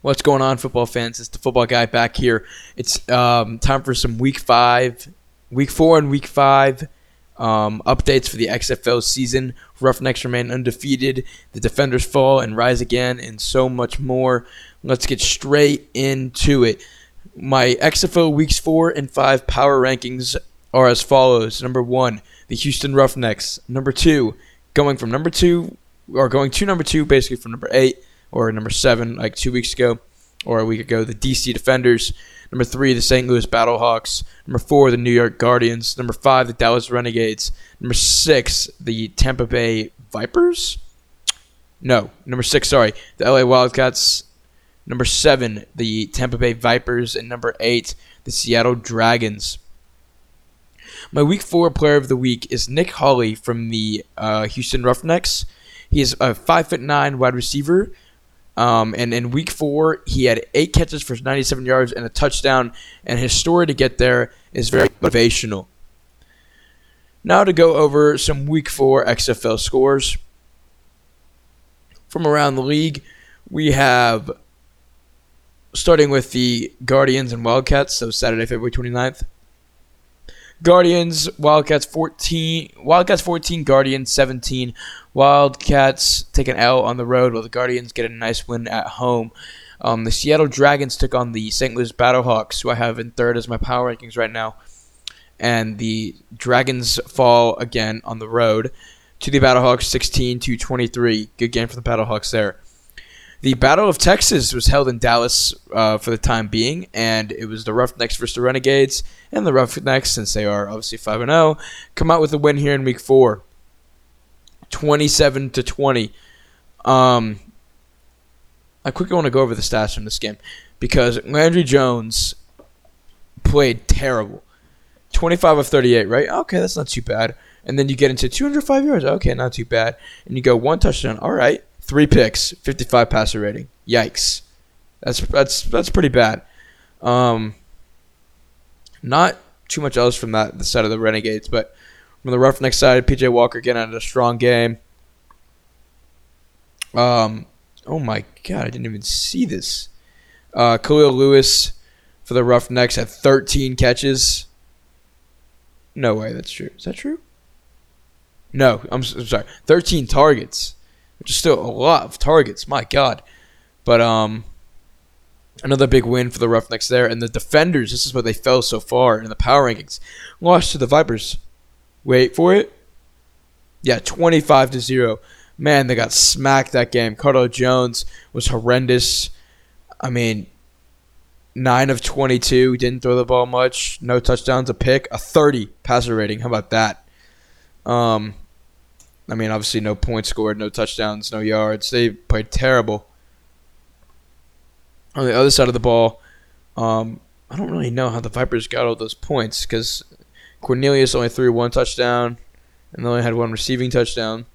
What's going on, football fans? It's the football guy back here. It's um, time for some week five, week four, and week five um, updates for the XFL season. Roughnecks remain undefeated. The defenders fall and rise again, and so much more. Let's get straight into it. My XFL weeks four and five power rankings are as follows: number one, the Houston Roughnecks. Number two, going from number two or going to number two, basically from number eight or number seven, like two weeks ago or a week ago, the DC Defenders. Number three, the St. Louis Battlehawks. Number four, the New York Guardians. Number five, the Dallas Renegades. Number six, the Tampa Bay Vipers. No, number six, sorry, the LA Wildcats. Number seven, the Tampa Bay Vipers. And number eight, the Seattle Dragons. My week four player of the week is Nick Holley from the uh, Houston Roughnecks. He is a five foot nine wide receiver um, and in week four, he had eight catches for 97 yards and a touchdown, and his story to get there is very motivational. Now to go over some week four XFL scores. From around the league, we have starting with the Guardians and Wildcats, so Saturday, February 29th. Guardians, Wildcats 14, Wildcats 14, Guardians 17. Wildcats take an L on the road while the Guardians get a nice win at home. Um, the Seattle Dragons took on the St. Louis Battlehawks, who I have in third as my power rankings right now. And the Dragons fall again on the road to the Battlehawks 16 to 23. Good game for the Battlehawks there. The Battle of Texas was held in Dallas uh, for the time being, and it was the Roughnecks versus the Renegades. And the Roughnecks, since they are obviously 5 0, come out with a win here in week four 27 to 20. Um, I quickly want to go over the stats from this game because Landry Jones played terrible. 25 of 38, right? Okay, that's not too bad. And then you get into 205 yards. Okay, not too bad. And you go one touchdown. All right. Three picks, 55 passer rating. Yikes. That's that's that's pretty bad. Um, not too much else from that the side of the Renegades, but from the Roughneck side, PJ Walker getting out of a strong game. Um, oh my god, I didn't even see this. Uh, Kahlil Lewis for the Roughnecks had 13 catches. No way, that's true. Is that true? No, I'm, I'm sorry. 13 targets which is still a lot of targets. My God. But um, another big win for the Roughnecks there. And the defenders, this is where they fell so far in the power rankings. Lost to the Vipers. Wait for it. Yeah, 25 to 0. Man, they got smacked that game. Cardale Jones was horrendous. I mean, 9 of 22. Didn't throw the ball much. No touchdowns, a pick, a 30 passer rating. How about that? Um, I mean, obviously, no points scored, no touchdowns, no yards. They played terrible. On the other side of the ball, um, I don't really know how the Vipers got all those points because Cornelius only threw one touchdown and they only had one receiving touchdown.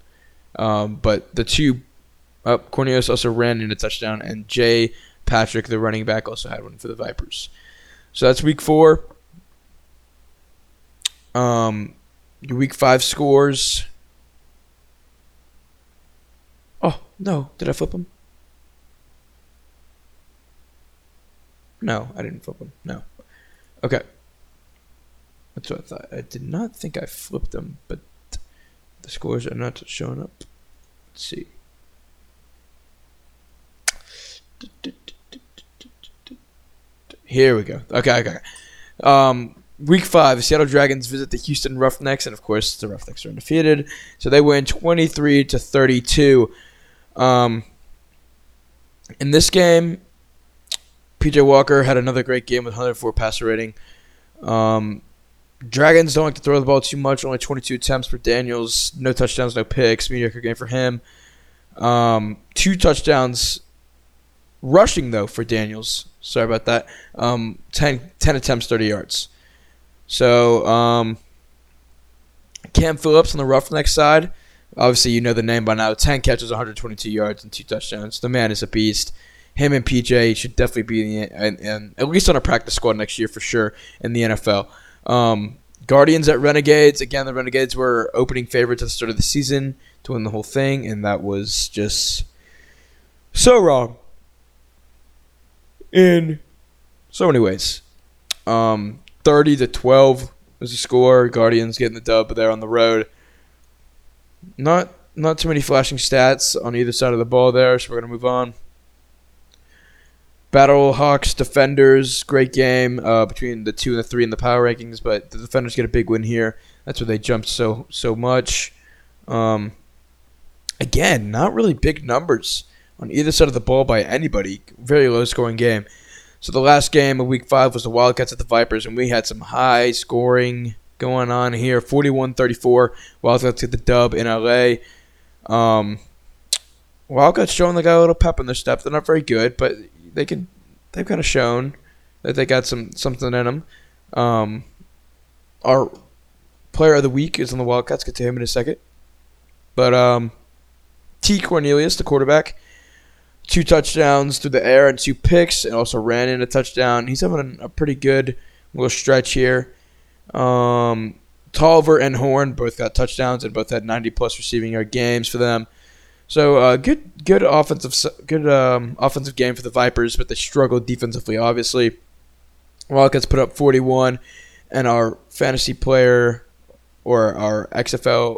Um, but the two, uh, Cornelius also ran in a touchdown, and Jay Patrick, the running back, also had one for the Vipers. So that's week four. Um, week five scores. Oh, no. Did I flip him? No, I didn't flip him. No. Okay. That's what I thought. I did not think I flipped them, but the scores are not showing up. Let's see. Here we go. Okay, okay. Um, Week five, Seattle Dragons visit the Houston Roughnecks, and of course, the Roughnecks are undefeated, so they win twenty-three to thirty-two. Um, in this game, PJ Walker had another great game with 104 passer rating. Um, Dragons don't like to throw the ball too much. Only 22 attempts for Daniels. No touchdowns, no picks. Mediocre game for him. Um, two touchdowns rushing, though, for Daniels. Sorry about that. Um, 10, 10 attempts, 30 yards. So, um, Cam Phillips on the Roughneck side Obviously, you know the name by now. 10 catches, 122 yards, and two touchdowns. The man is a beast. Him and PJ should definitely be in, in, in at least on a practice squad next year for sure in the NFL. Um, Guardians at Renegades. Again, the Renegades were opening favorites at the start of the season to win the whole thing, and that was just so wrong. in so many ways. Um, 30 to 12 was the score. Guardians getting the dub there on the road. Not not too many flashing stats on either side of the ball there, so we're gonna move on. Battle Hawks defenders, great game uh, between the two and the three in the power rankings, but the defenders get a big win here. That's where they jumped so so much. Um, again, not really big numbers on either side of the ball by anybody. Very low scoring game. So the last game of week five was the Wildcats at the Vipers, and we had some high scoring going on here. 41-34. Wildcats get the dub in LA. Um, Wildcats showing they got a little pep in their step. They're not very good, but they can they've kind of shown that they got some something in them. Um, our player of the week is on the Wildcats. Get to him in a second. But um, T. Cornelius, the quarterback, two touchdowns through the air and two picks, and also ran in a touchdown. He's having a pretty good little stretch here. Um, Tolliver and Horn both got touchdowns and both had 90 plus receiving yard games for them. So uh, good, good offensive, good um, offensive game for the Vipers, but they struggled defensively. Obviously, Wildcats put up 41, and our fantasy player or our XFL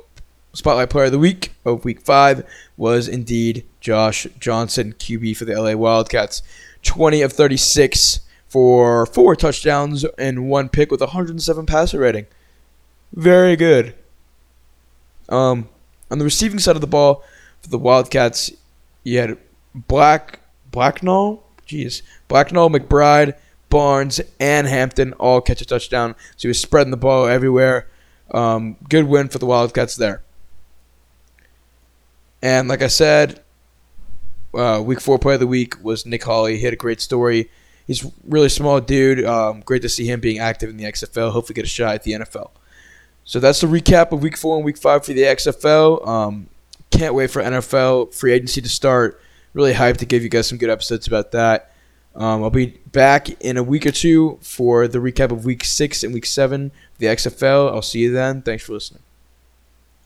spotlight player of the week of Week Five was indeed Josh Johnson, QB for the LA Wildcats. 20 of 36 for four touchdowns and one pick with 107 passer rating. Very good. Um, on the receiving side of the ball, for the Wildcats, you had Black Blacknall, jeez, Blacknall, McBride, Barnes, and Hampton all catch a touchdown. So he was spreading the ball everywhere. Um, good win for the Wildcats there. And like I said, uh, week four player of the week was Nick Holley. He had a great story. He's really small dude. Um, great to see him being active in the XFL. Hopefully, get a shot at the NFL. So that's the recap of week four and week five for the XFL. Um, can't wait for NFL free agency to start. Really hyped to give you guys some good episodes about that. Um, I'll be back in a week or two for the recap of week six and week seven of the XFL. I'll see you then. Thanks for listening.